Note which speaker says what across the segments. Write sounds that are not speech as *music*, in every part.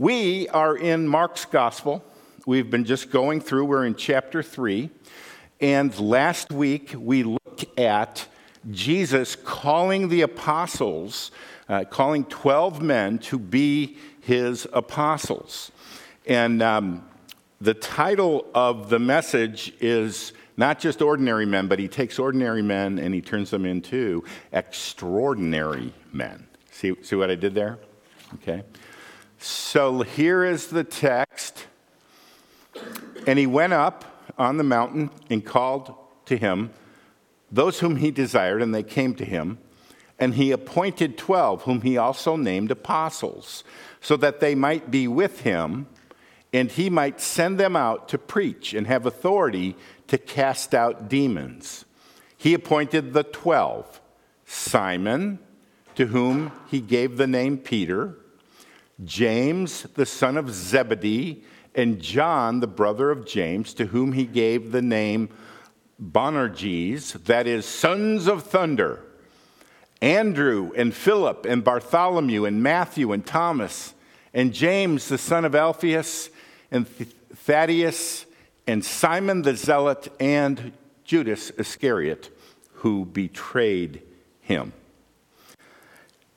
Speaker 1: We are in Mark's gospel. We've been just going through, we're in chapter 3. And last week we looked at Jesus calling the apostles, uh, calling 12 men to be his apostles. And um, the title of the message is not just ordinary men, but he takes ordinary men and he turns them into extraordinary men. See, see what I did there? Okay. So here is the text. And he went up on the mountain and called to him those whom he desired, and they came to him. And he appointed 12, whom he also named apostles, so that they might be with him, and he might send them out to preach and have authority to cast out demons. He appointed the 12 Simon, to whom he gave the name Peter James, the son of Zebedee, and John, the brother of James, to whom he gave the name Boanerges, that is, sons of thunder. Andrew and Philip and Bartholomew and Matthew and Thomas and James, the son of Alphaeus and Thaddeus and Simon the Zealot and Judas Iscariot, who betrayed him.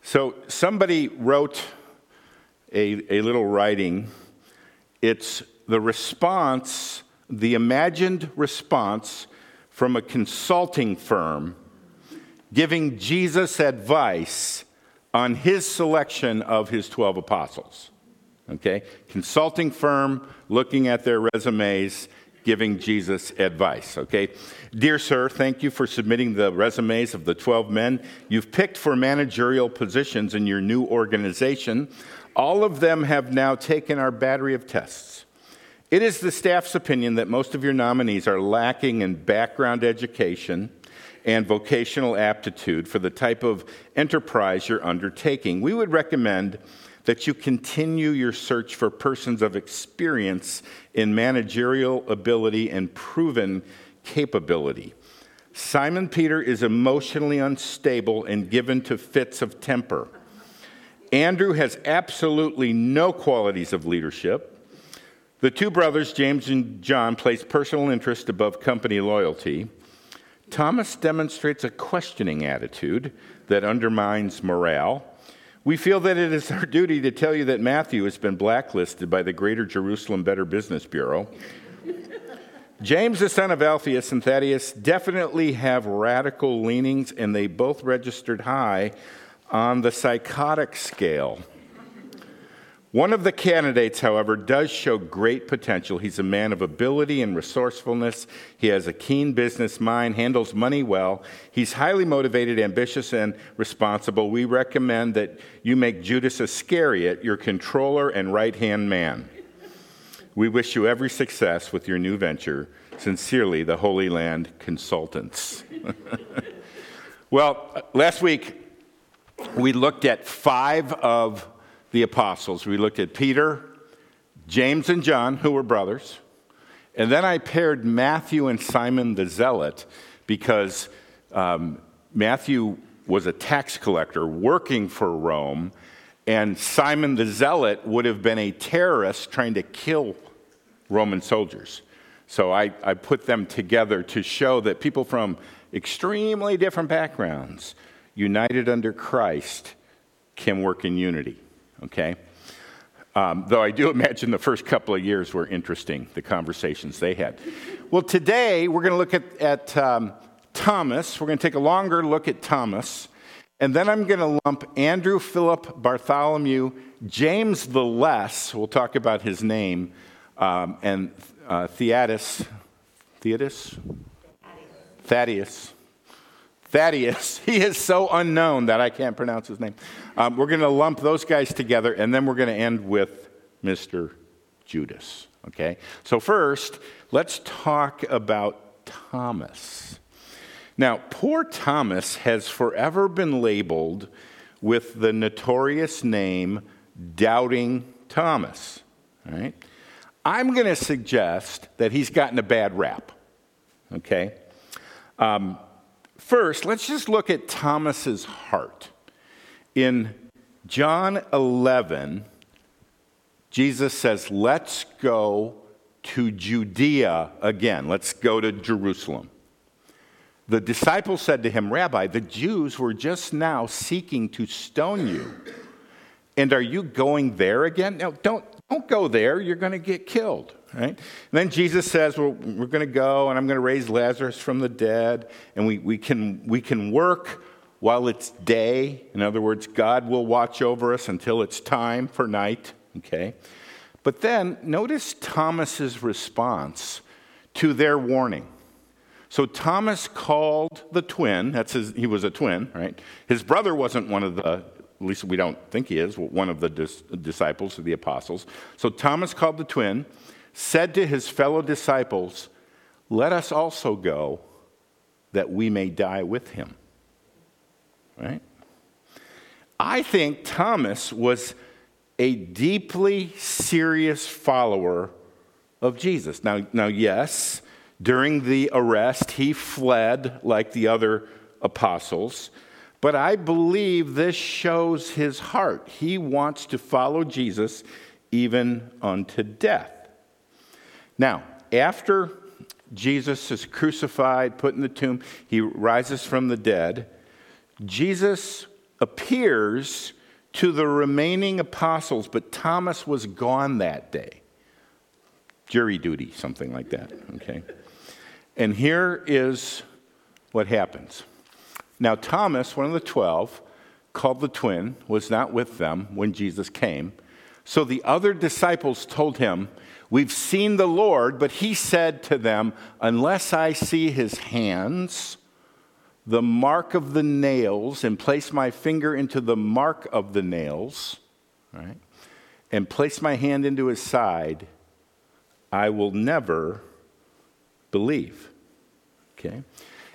Speaker 1: So somebody wrote a, a little writing. It's the response, the imagined response from a consulting firm giving Jesus advice on his selection of his 12 apostles. Okay? Consulting firm looking at their resumes, giving Jesus advice. Okay? Dear sir, thank you for submitting the resumes of the 12 men you've picked for managerial positions in your new organization. All of them have now taken our battery of tests. It is the staff's opinion that most of your nominees are lacking in background education and vocational aptitude for the type of enterprise you're undertaking. We would recommend that you continue your search for persons of experience in managerial ability and proven capability. Simon Peter is emotionally unstable and given to fits of temper. Andrew has absolutely no qualities of leadership. The two brothers, James and John, place personal interest above company loyalty. Thomas demonstrates a questioning attitude that undermines morale. We feel that it is our duty to tell you that Matthew has been blacklisted by the Greater Jerusalem Better Business Bureau. James, the son of Alphaeus and Thaddeus, definitely have radical leanings, and they both registered high on the psychotic scale. One of the candidates, however, does show great potential. He's a man of ability and resourcefulness. He has a keen business mind, handles money well. He's highly motivated, ambitious, and responsible. We recommend that you make Judas Iscariot your controller and right hand man. We wish you every success with your new venture. Sincerely, the Holy Land Consultants. *laughs* well, last week, we looked at five of the apostles. We looked at Peter, James, and John, who were brothers. And then I paired Matthew and Simon the Zealot because um, Matthew was a tax collector working for Rome, and Simon the Zealot would have been a terrorist trying to kill Roman soldiers. So I, I put them together to show that people from extremely different backgrounds united under Christ, can work in unity, okay? Um, though I do imagine the first couple of years were interesting, the conversations they had. Well, today we're going to look at, at um, Thomas. We're going to take a longer look at Thomas. And then I'm going to lump Andrew, Philip, Bartholomew, James the Less, we'll talk about his name, um, and uh, Thaddeus. Thaddeus? Thaddeus. Thaddeus, *laughs* he is so unknown that I can't pronounce his name. Um, we're going to lump those guys together, and then we're going to end with Mr. Judas. Okay? So, first, let's talk about Thomas. Now, poor Thomas has forever been labeled with the notorious name Doubting Thomas. Right? I'm going to suggest that he's gotten a bad rap. Okay? Um, First, let's just look at Thomas's heart. In John 11, Jesus says, Let's go to Judea again. Let's go to Jerusalem. The disciples said to him, Rabbi, the Jews were just now seeking to stone you. And are you going there again? No, don't, don't go there. You're going to get killed. Right? And then Jesus says, well, We're going to go, and I'm going to raise Lazarus from the dead, and we, we, can, we can work while it's day. In other words, God will watch over us until it's time for night. Okay? But then notice Thomas's response to their warning. So Thomas called the twin, that's his, he was a twin, right? His brother wasn't one of the, at least we don't think he is, one of the dis- disciples of the apostles. So Thomas called the twin, said to his fellow disciples, Let us also go that we may die with him. Right? I think Thomas was a deeply serious follower of Jesus. Now, now yes, during the arrest, he fled like the other apostles, but I believe this shows his heart. He wants to follow Jesus even unto death. Now, after Jesus is crucified, put in the tomb, he rises from the dead, Jesus appears to the remaining apostles, but Thomas was gone that day. Jury duty, something like that, okay? And here is what happens. Now, Thomas, one of the twelve, called the twin, was not with them when Jesus came. So the other disciples told him, We've seen the Lord, but he said to them, Unless I see his hands, the mark of the nails and place my finger into the mark of the nails, right? And place my hand into his side, I will never believe. Okay?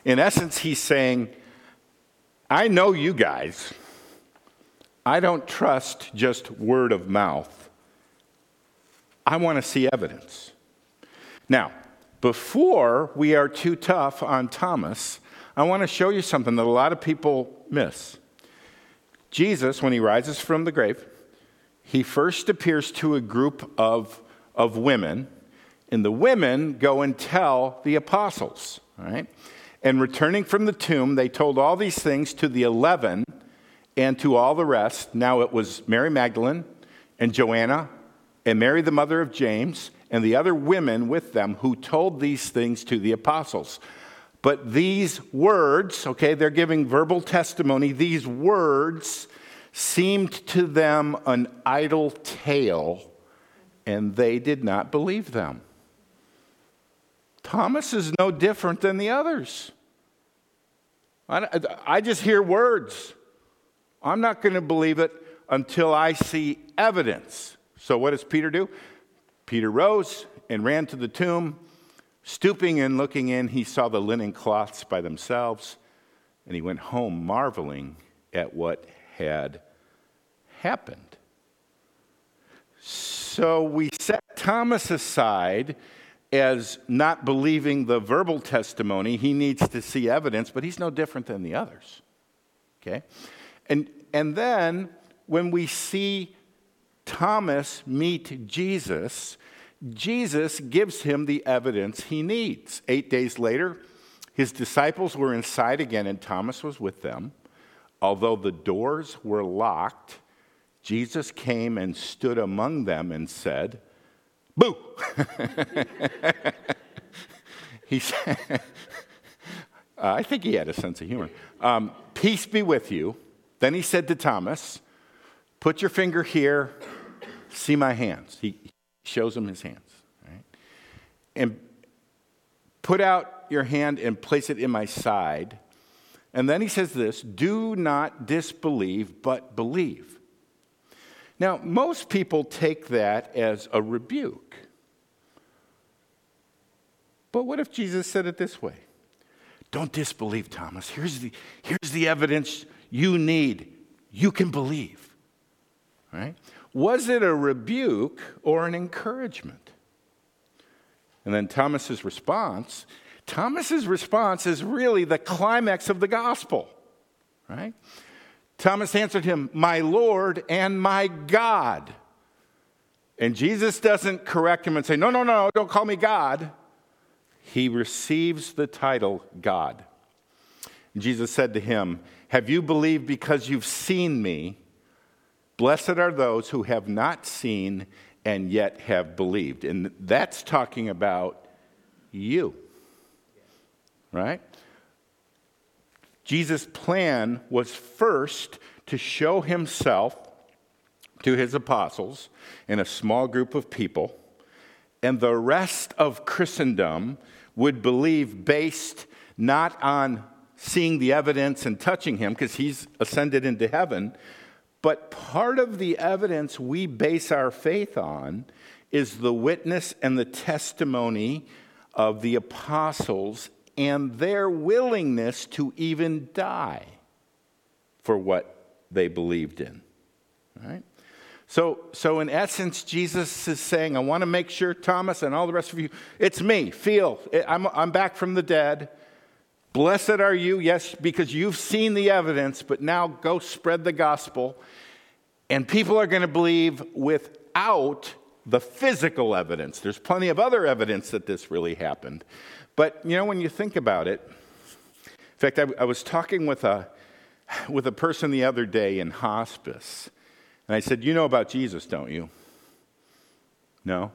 Speaker 1: In essence, he's saying, I know you guys. I don't trust just word of mouth. I want to see evidence. Now, before we are too tough on Thomas, I want to show you something that a lot of people miss. Jesus, when he rises from the grave, he first appears to a group of, of women, and the women go and tell the apostles, right? And returning from the tomb, they told all these things to the eleven and to all the rest. Now it was Mary Magdalene and Joanna and Mary, the mother of James, and the other women with them who told these things to the apostles. But these words, okay, they're giving verbal testimony, these words seemed to them an idle tale, and they did not believe them. Thomas is no different than the others. I, I just hear words. I'm not going to believe it until I see evidence. So, what does Peter do? Peter rose and ran to the tomb. Stooping and looking in, he saw the linen cloths by themselves, and he went home marveling at what had happened. So we set Thomas aside as not believing the verbal testimony. He needs to see evidence, but he's no different than the others. Okay? And, and then when we see Thomas meet Jesus, Jesus gives him the evidence he needs. Eight days later, his disciples were inside again, and Thomas was with them. Although the doors were locked, Jesus came and stood among them and said, Boo! *laughs* he said, *laughs* I think he had a sense of humor. Um, Peace be with you. Then he said to Thomas, Put your finger here, see my hands. He, shows him his hands. Right? And put out your hand and place it in my side. And then he says this do not disbelieve, but believe. Now, most people take that as a rebuke. But what if Jesus said it this way? Don't disbelieve, Thomas. Here's the, here's the evidence you need. You can believe. Right? Was it a rebuke or an encouragement? And then Thomas's response, Thomas's response is really the climax of the gospel, right? Thomas answered him, "My Lord and my God." And Jesus doesn't correct him and say, No, no, no, don't call me God. He receives the title God. Jesus said to him, Have you believed because you've seen me? Blessed are those who have not seen and yet have believed. And that's talking about you, right? Jesus' plan was first to show himself to his apostles in a small group of people, and the rest of Christendom would believe based not on seeing the evidence and touching him, because he's ascended into heaven, but part of the evidence we base our faith on is the witness and the testimony of the apostles and their willingness to even die for what they believed in. Right? So, so in essence, Jesus is saying, I want to make sure, Thomas and all the rest of you, it's me, feel. I'm, I'm back from the dead. Blessed are you, yes, because you've seen the evidence, but now go spread the gospel. And people are going to believe without the physical evidence. There's plenty of other evidence that this really happened. But, you know, when you think about it, in fact, I, I was talking with a, with a person the other day in hospice, and I said, You know about Jesus, don't you? No.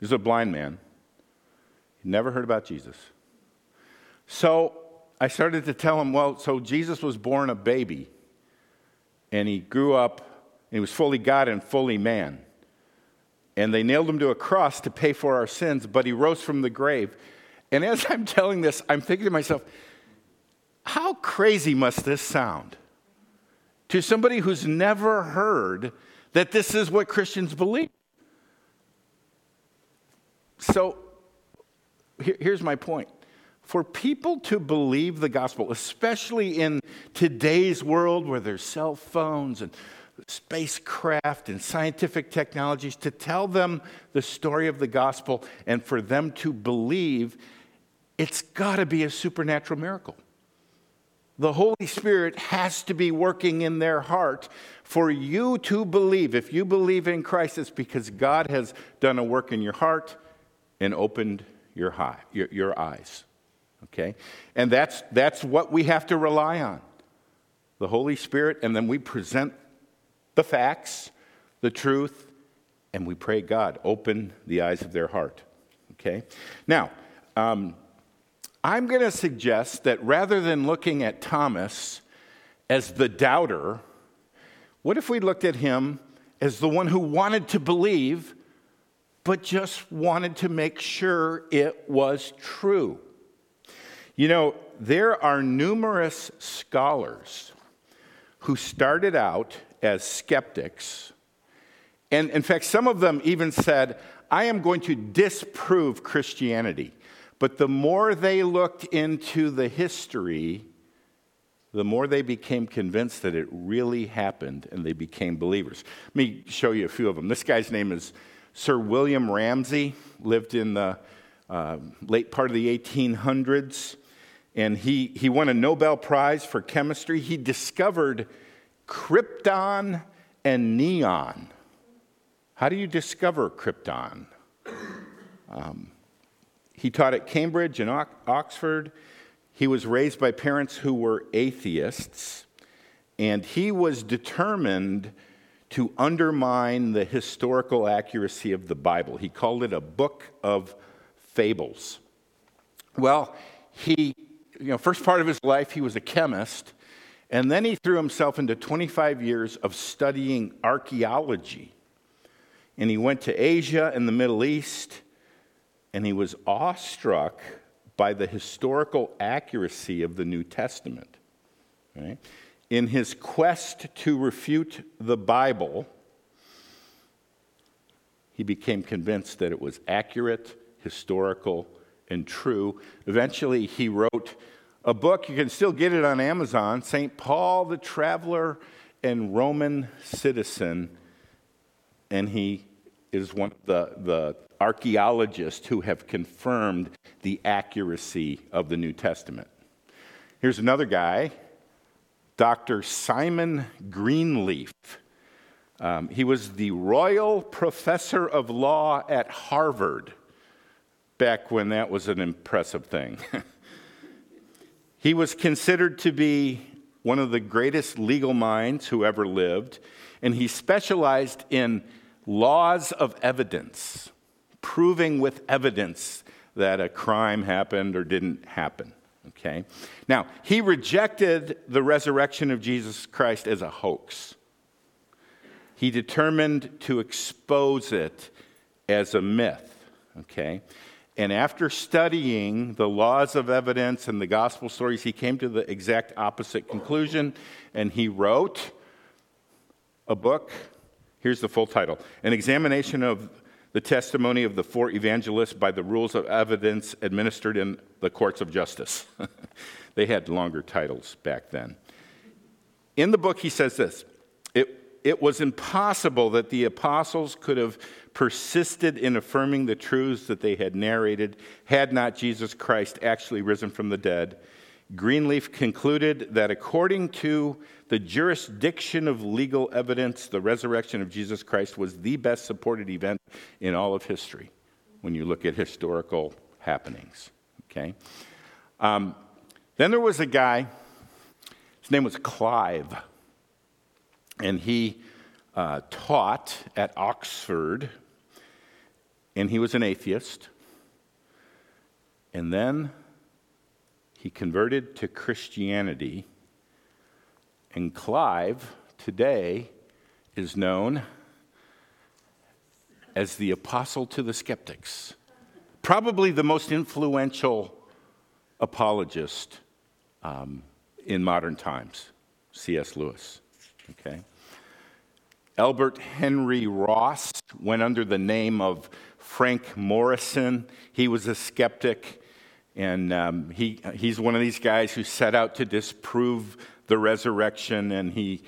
Speaker 1: He's a blind man. He never heard about Jesus. So I started to tell him, Well, so Jesus was born a baby, and he grew up, and he was fully God and fully man. And they nailed him to a cross to pay for our sins, but he rose from the grave. And as *laughs* I'm telling this, I'm thinking to myself, how crazy must this sound to somebody who's never heard that this is what Christians believe? So here's my point. For people to believe the gospel, especially in today's world where there's cell phones and spacecraft and scientific technologies, to tell them the story of the gospel and for them to believe it's got to be a supernatural miracle. The Holy Spirit has to be working in their heart for you to believe. If you believe in Christ, it's because God has done a work in your heart and opened your, high, your, your eyes. Okay? And that's, that's what we have to rely on the Holy Spirit, and then we present the facts, the truth, and we pray, God, open the eyes of their heart. Okay? Now, um, I'm going to suggest that rather than looking at Thomas as the doubter, what if we looked at him as the one who wanted to believe, but just wanted to make sure it was true? You know, there are numerous scholars who started out as skeptics. And in fact, some of them even said, I am going to disprove Christianity. But the more they looked into the history, the more they became convinced that it really happened and they became believers. Let me show you a few of them. This guy's name is Sir William Ramsay, lived in the uh, late part of the 1800s, and he, he won a Nobel Prize for chemistry. He discovered krypton and neon. How do you discover krypton? Um, he taught at Cambridge and Oxford. He was raised by parents who were atheists, and he was determined to undermine the historical accuracy of the Bible. He called it a book of fables. Well, he, you know, first part of his life, he was a chemist, and then he threw himself into 25 years of studying archaeology. And he went to Asia and the Middle East and he was awestruck by the historical accuracy of the New Testament. Right? In his quest to refute the Bible, he became convinced that it was accurate, historical, and true. Eventually, he wrote a book. You can still get it on Amazon St. Paul the Traveler and Roman Citizen. And he is one of the, the archaeologists who have confirmed the accuracy of the New Testament. Here's another guy, Dr. Simon Greenleaf. Um, he was the royal professor of law at Harvard back when that was an impressive thing. *laughs* he was considered to be one of the greatest legal minds who ever lived, and he specialized in laws of evidence, proving with evidence that a crime happened or didn't happen. Okay? Now, he rejected the resurrection of Jesus Christ as a hoax. He determined to expose it as a myth. Okay? And after studying the laws of evidence and the gospel stories, he came to the exact opposite conclusion and he wrote a book. Here's the full title An Examination of the Testimony of the Four Evangelists by the Rules of Evidence Administered in the Courts of Justice. *laughs* they had longer titles back then. In the book, he says this it, was impossible that the apostles could have persisted in affirming the truths that they had narrated had not Jesus Christ actually risen from the dead. Greenleaf concluded that according to the jurisdiction of legal evidence, the resurrection of Jesus Christ was the best supported event in all of history when you look at historical happenings. Okay? Um, then there was a guy, his name was Clive, and he uh, taught at Oxford and he was an atheist. And then he converted to Christianity. And Clive today is known as the apostle to the skeptics, probably the most influential apologist um, in modern times, C.S. Lewis. Okay? Albert Henry Ross went under the name of Frank Morison. He was a skeptic, and um, he, he's one of these guys who set out to disprove the resurrection, and he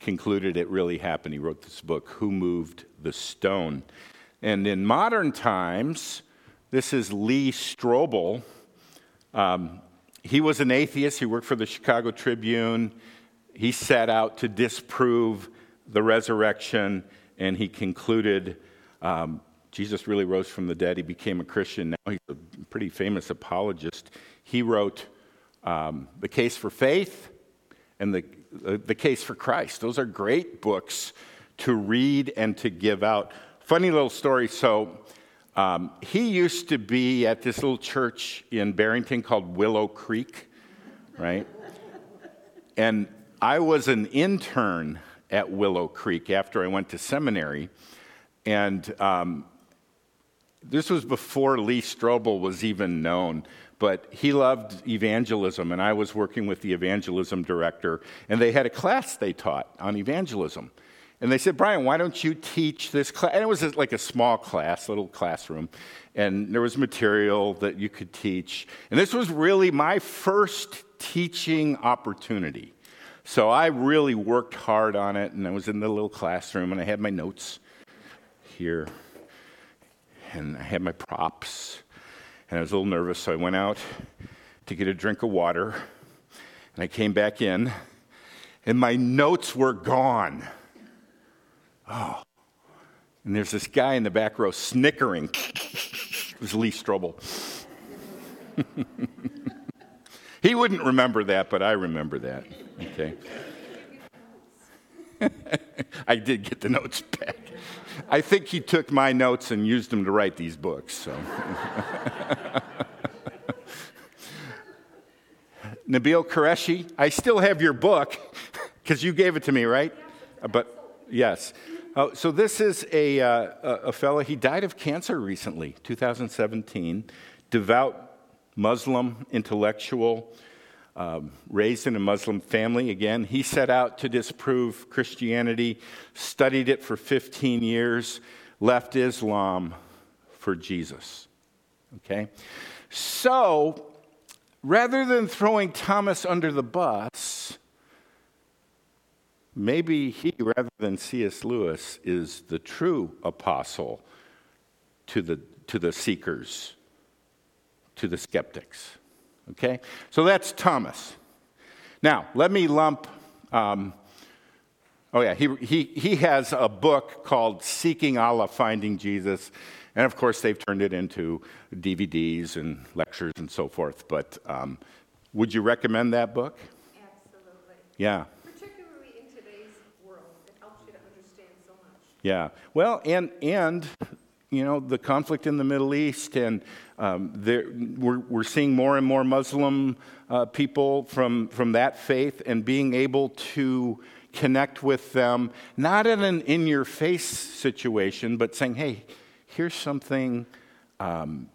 Speaker 1: concluded it really happened. He wrote this book, Who Moved the Stone? And in modern times, this is Lee Strobel. Um, he was an atheist, he worked for the Chicago Tribune. He set out to disprove the resurrection, and he concluded um, Jesus really rose from the dead. He became a Christian. Now he's a pretty famous apologist. He wrote um, The Case for Faith and the, uh, the Case for Christ. Those are great books to read and to give out. Funny little story. So, um, he used to be at this little church in Barrington called Willow Creek, right? and I was an intern at Willow Creek after I went to seminary. And um, this was before Lee Strobel was even known, but he loved evangelism, and I was working with the evangelism director, and they had a class they taught on evangelism. And they said, Brian, why don't you teach this class? And it was like a small class, little classroom, and there was material that you could teach. And this was really my first teaching opportunity. So I really worked hard on it, and I was in the little classroom, and I had my notes here and I had my props. And I was a little nervous, so I went out to get a drink of water. And I came back in, and my notes were gone. Oh. And there's this guy in the back row snickering. *laughs* it was Lee Strobel. *laughs* he wouldn't remember that, but I remember that. Okay. *laughs* I did get the notes back. I think he took my notes and used them to write these books. So. *laughs* Nabeel Qureshi, I still have your book because you gave it to me, right? But yes. Oh, so this is a, uh, a fellow, he died of cancer recently, 2017. Devout Muslim intellectual, um, raised in a Muslim family. Again, he set out to disprove Christianity, studied it for 15 years, left Islam for Jesus. Okay? So, rather than throwing Thomas under the bus, maybe he, rather than C.S. Lewis, is the true apostle to the, to the seekers, to the skeptics. Okay? So that's Thomas. Now, let me lump um, Oh, yeah. He, he, he has a book called Seeking Allah Finding Jesus. And of course, they've turned it into DVDs and lectures and so forth. But um, would you recommend that book?
Speaker 2: Absolutely.
Speaker 1: Yeah.
Speaker 2: Particularly in today's world, it helps you to understand so much.
Speaker 1: Yeah. Well, and, and you know, the conflict in the Middle East, and um, there, we're, we're seeing more and more Muslim uh, people from, from that faith and being able to connect with them, not in an in your face situation, but saying, hey, here's something um,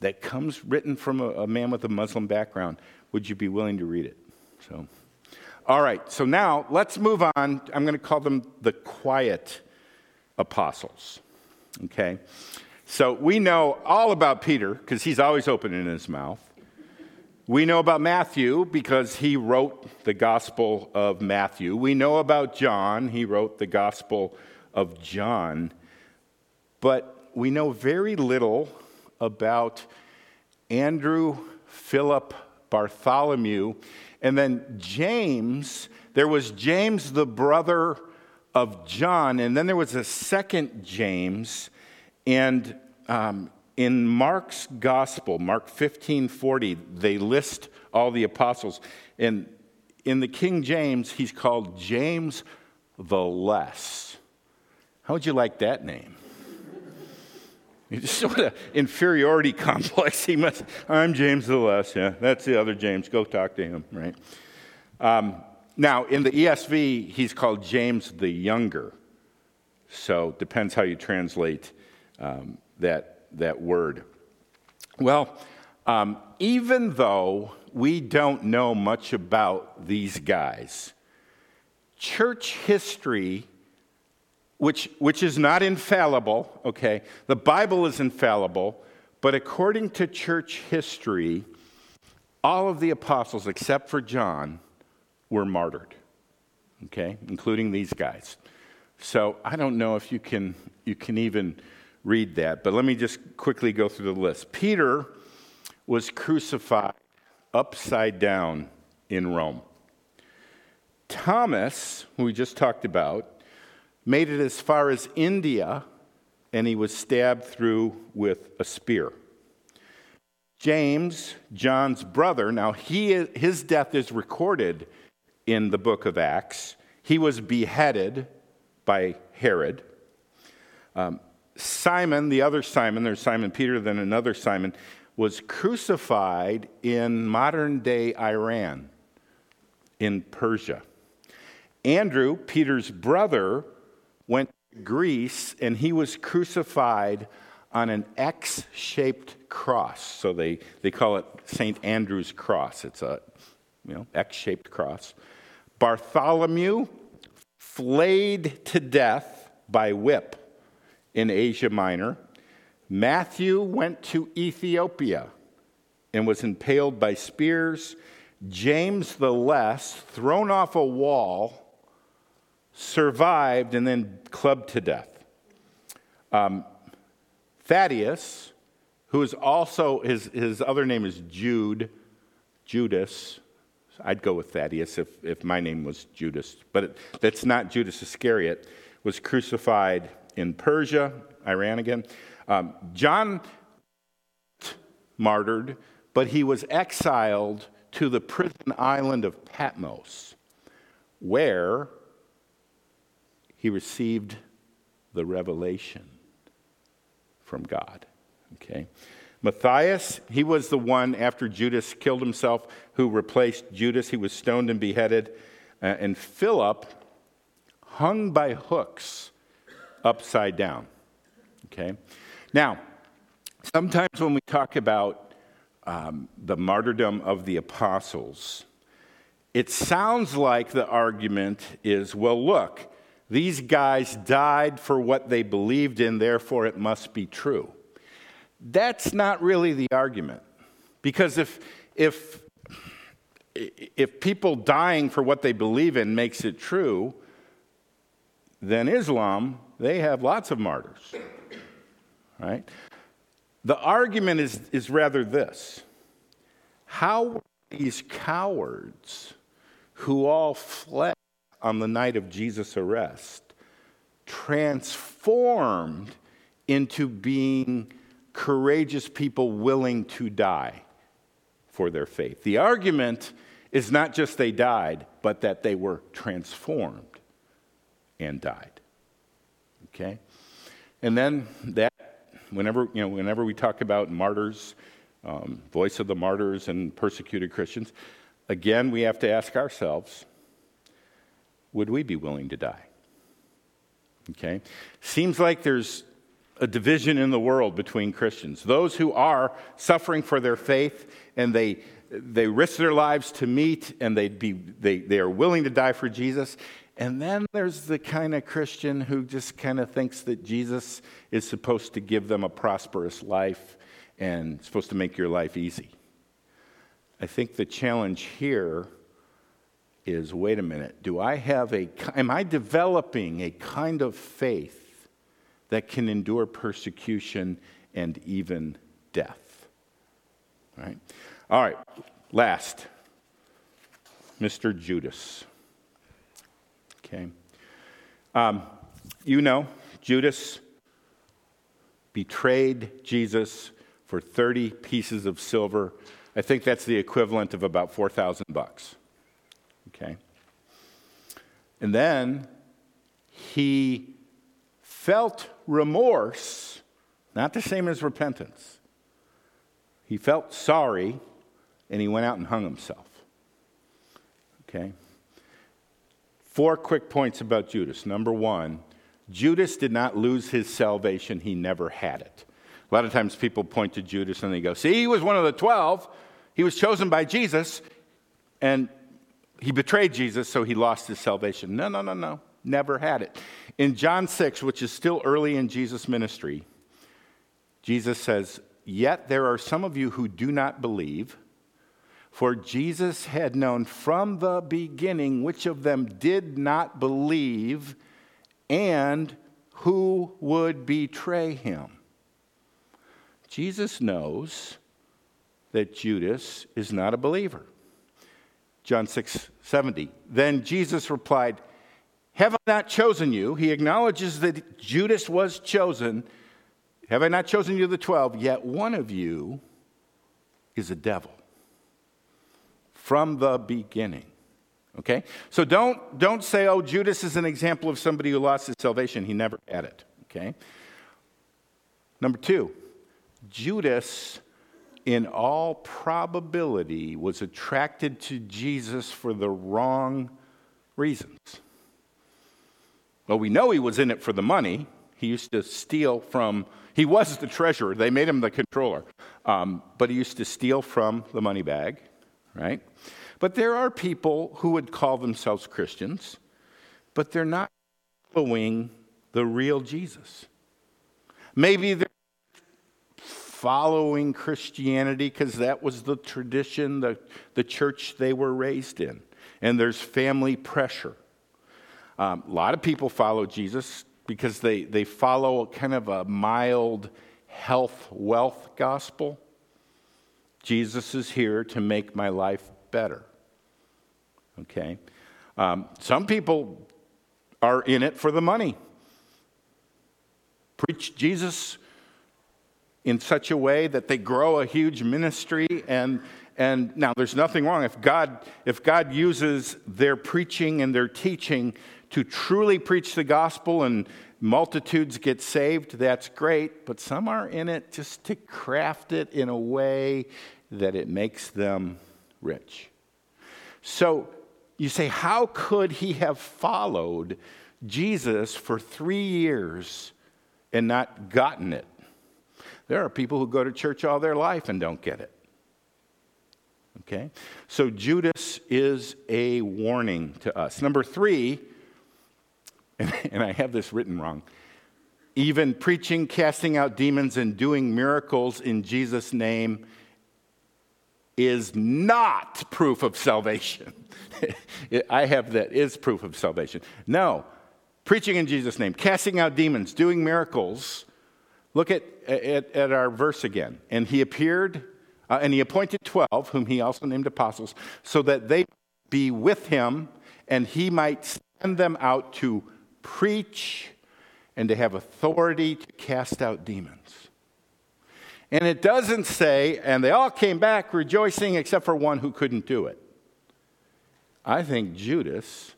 Speaker 1: that comes written from a, a man with a Muslim background. Would you be willing to read it? So, all right, so now let's move on. I'm going to call them the quiet apostles. Okay? So we know all about Peter because he's always opening his mouth. We know about Matthew because he wrote the Gospel of Matthew. We know about John, he wrote the Gospel of John. But we know very little about Andrew, Philip, Bartholomew, and then James. There was James, the brother of John, and then there was a second James. And um, in Mark's gospel, Mark 15 40, they list all the apostles. And in the King James, he's called James the Less. How would you like that name? *laughs* Sort of inferiority *laughs* complex. He must. I'm James the Less. Yeah, that's the other James. Go talk to him. Right. Um, now, in the ESV, he's called James the Younger. So, depends how you translate um, that, that word. Well, um, even though we don't know much about these guys, church history, which, which is not infallible, okay, the Bible is infallible, but according to church history, all of the apostles, except for John, were martyred, okay, including these guys. So I don't know if you can, you can even read that, but let me just quickly go through the list. Peter was crucified upside down in Rome. Thomas, who we just talked about, made it as far as India and he was stabbed through with a spear. James, John's brother, now he, his death is recorded in the book of Acts. He was beheaded by Herod. Um, Simon, the other Simon, there's Simon Peter, then another Simon, was crucified in modern day Iran, in Persia. Andrew, Peter's brother, went to Greece and he was crucified on an X shaped cross. So they, they call it St. Andrew's cross. It's a you know, X shaped cross. Bartholomew, flayed to death by whip in Asia Minor. Matthew went to Ethiopia and was impaled by spears. James the Less, thrown off a wall, survived and then clubbed to death. Um, Thaddeus, who is also, his, his other name is Jude, Judas. I'd go with Thaddeus if, if my name was Judas, but it, that's not Judas Iscariot, was crucified in Persia, Iran again. Um, John martyred, but he was exiled to the prison island of Patmos, where he received the revelation from God. Okay? Matthias, he was the one after Judas killed himself who replaced Judas. He was stoned and beheaded. Uh, and Philip hung by hooks upside down. Okay? Now, sometimes when we talk about um, the martyrdom of the apostles, it sounds like the argument is well, look, these guys died for what they believed in, therefore it must be true. That's not really the argument. Because if, if, if people dying for what they believe in makes it true, then Islam they have lots of martyrs. Right? The argument is, is rather this How were these cowards who all fled on the night of Jesus' arrest transformed into being courageous people willing to die for their faith. The argument is not just they died, but that they were transformed and died. Okay? And then that, whenever, you know, whenever we talk about martyrs, um, voice of the martyrs and persecuted Christians, again, we have to ask ourselves would we be willing to die? Okay? Seems like there's a division in the world between Christians. Those who are suffering for their faith and they, they risk their lives to meet and they'd be, they, they are willing to die for Jesus. And then there's the kind of Christian who just kind of thinks that Jesus is supposed to give them a prosperous life and supposed to make your life easy. I think the challenge here is wait a minute, do I have a, am I developing a kind of faith that can endure persecution and even death? All right. All right, last, Mr. Judas. Okay. Um, you know, Judas betrayed Jesus for 30 pieces of silver. I think that's the equivalent of about 4,000 bucks. Okay? And then he felt remorse, not the same as repentance. He felt sorry and he went out and hung himself. Okay? Four quick points about Judas. Number one, Judas did not lose his salvation, he never had it. A lot of times people point to Judas and they go, See, he was one of the 12. He was chosen by Jesus, and he betrayed Jesus, so he lost his salvation. No, no, no, no. Never had it. In John 6, which is still early in Jesus' ministry, Jesus says, Yet there are some of you who do not believe. For Jesus had known from the beginning which of them did not believe and who would betray him. Jesus knows that Judas is not a believer. John 6 70. Then Jesus replied, Have I not chosen you? He acknowledges that Judas was chosen. Have I not chosen you, the 12? Yet one of you is a devil from the beginning. Okay? So don't, don't say, oh, Judas is an example of somebody who lost his salvation. He never had it. Okay? Number two, Judas in all probability, was attracted to Jesus for the wrong reasons. Well, we know he was in it for the money. He used to steal from, he was the treasurer, they made him the controller, um, but he used to steal from the money bag, right? But there are people who would call themselves Christians, but they're not following the real Jesus. Maybe they're following Christianity because that was the tradition, the, the church they were raised in. And there's family pressure. Um, a lot of people follow Jesus because they, they follow kind of a mild health, wealth gospel. Jesus is here to make my life better. Okay? Um, some people are in it for the money. Preach Jesus in such a way that they grow a huge ministry and and now there's nothing wrong if God if God uses their preaching and their teaching to truly preach the gospel and multitudes get saved that's great but some are in it just to craft it in a way that it makes them rich so you say how could he have followed Jesus for 3 years and not gotten it there are people who go to church all their life and don't get it. Okay? So Judas is a warning to us. Number three, and I have this written wrong, even preaching, casting out demons, and doing miracles in Jesus' name is not proof of salvation. *laughs* I have that is proof of salvation. No, preaching in Jesus' name, casting out demons, doing miracles Look at, at, at our verse again. And he appeared, uh, and he appointed 12, whom he also named apostles, so that they be with him and he might send them out to preach and to have authority to cast out demons. And it doesn't say, and they all came back rejoicing except for one who couldn't do it. I think Judas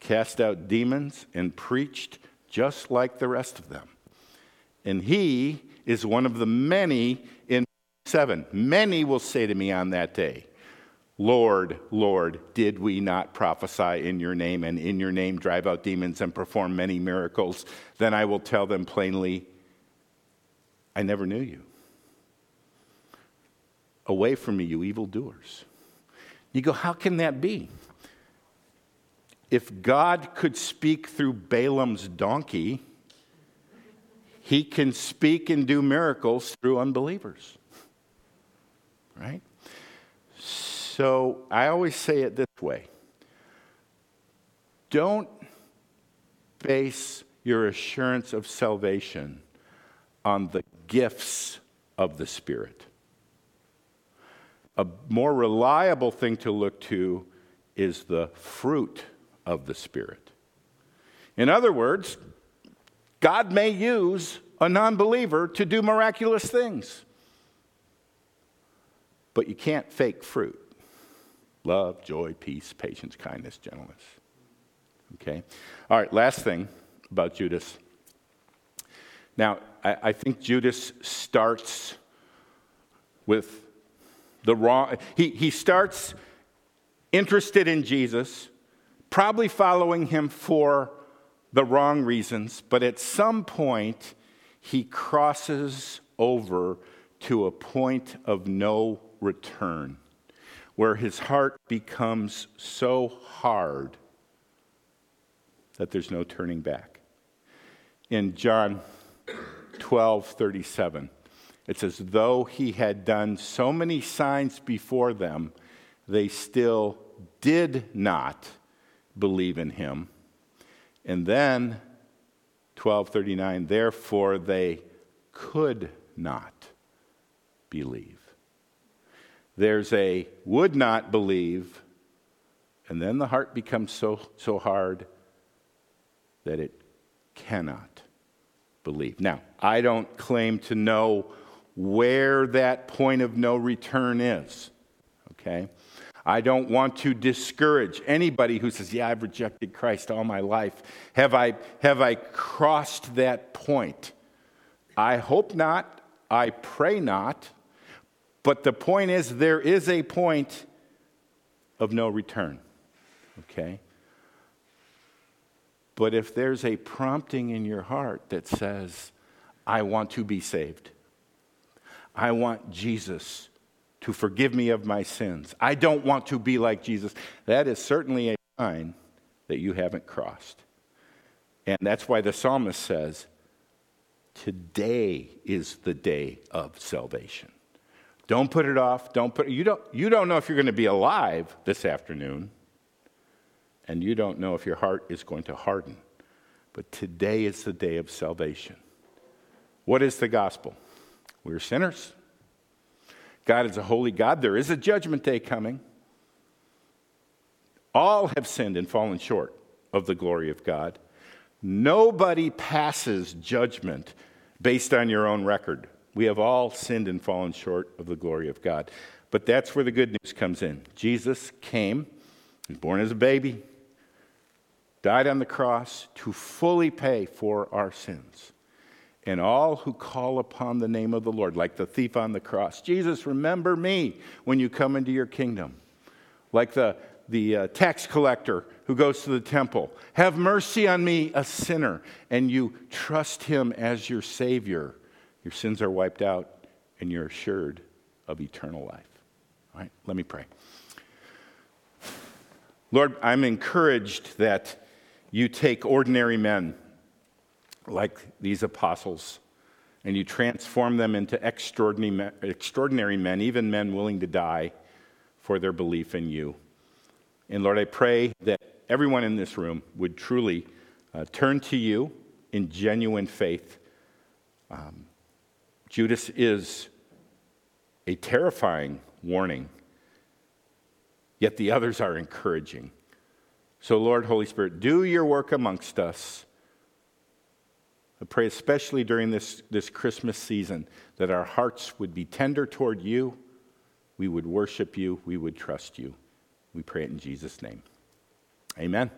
Speaker 1: cast out demons and preached just like the rest of them. And he is one of the many in 7. Many will say to me on that day, Lord, Lord, did we not prophesy in your name and in your name drive out demons and perform many miracles? Then I will tell them plainly, I never knew you. Away from me, you evildoers. You go, how can that be? If God could speak through Balaam's donkey, he can speak and do miracles through unbelievers. Right? So I always say it this way don't base your assurance of salvation on the gifts of the Spirit. A more reliable thing to look to is the fruit of the Spirit. In other words, God may use a non believer to do miraculous things, but you can't fake fruit love, joy, peace, patience, kindness, gentleness. Okay? All right, last thing about Judas. Now, I, I think Judas starts with the wrong, he, he starts interested in Jesus probably following him for the wrong reasons, but at some point, he crosses over to a point of no return, where his heart becomes so hard that there's no turning back. In John 12 37, it's as though he had done so many signs before them, they still did not believe in him. And then 1239 therefore they could not believe. There's a would not believe and then the heart becomes so so hard that it cannot believe. Now, I don't claim to know where that point of no return is. Okay? I don't want to discourage anybody who says, Yeah, I've rejected Christ all my life. Have I, have I crossed that point? I hope not. I pray not. But the point is, there is a point of no return. Okay? But if there's a prompting in your heart that says, I want to be saved, I want Jesus to forgive me of my sins. I don't want to be like Jesus. That is certainly a sign that you haven't crossed. And that's why the psalmist says, Today is the day of salvation. Don't put it off. Don't put you don't you don't know if you're going to be alive this afternoon. And you don't know if your heart is going to harden. But today is the day of salvation. What is the gospel? We're sinners. God is a holy God. There is a judgment day coming. All have sinned and fallen short of the glory of God. Nobody passes judgment based on your own record. We have all sinned and fallen short of the glory of God. But that's where the good news comes in. Jesus came, was born as a baby, died on the cross to fully pay for our sins and all who call upon the name of the Lord, like the thief on the cross. Jesus, remember me when you come into your kingdom. Like the, the uh, tax collector who goes to the temple. Have mercy on me, a sinner. And you trust him as your Savior. Your sins are wiped out, and you're assured of eternal life. All right, let me pray. Lord, I'm encouraged that you take ordinary men like these apostles, and you transform them into extraordinary men, even men willing to die for their belief in you. And Lord, I pray that everyone in this room would truly uh, turn to you in genuine faith. Um, Judas is a terrifying warning, yet the others are encouraging. So, Lord, Holy Spirit, do your work amongst us. I pray, especially during this, this Christmas season, that our hearts would be tender toward you, we would worship you, we would trust you. We pray it in Jesus' name. Amen.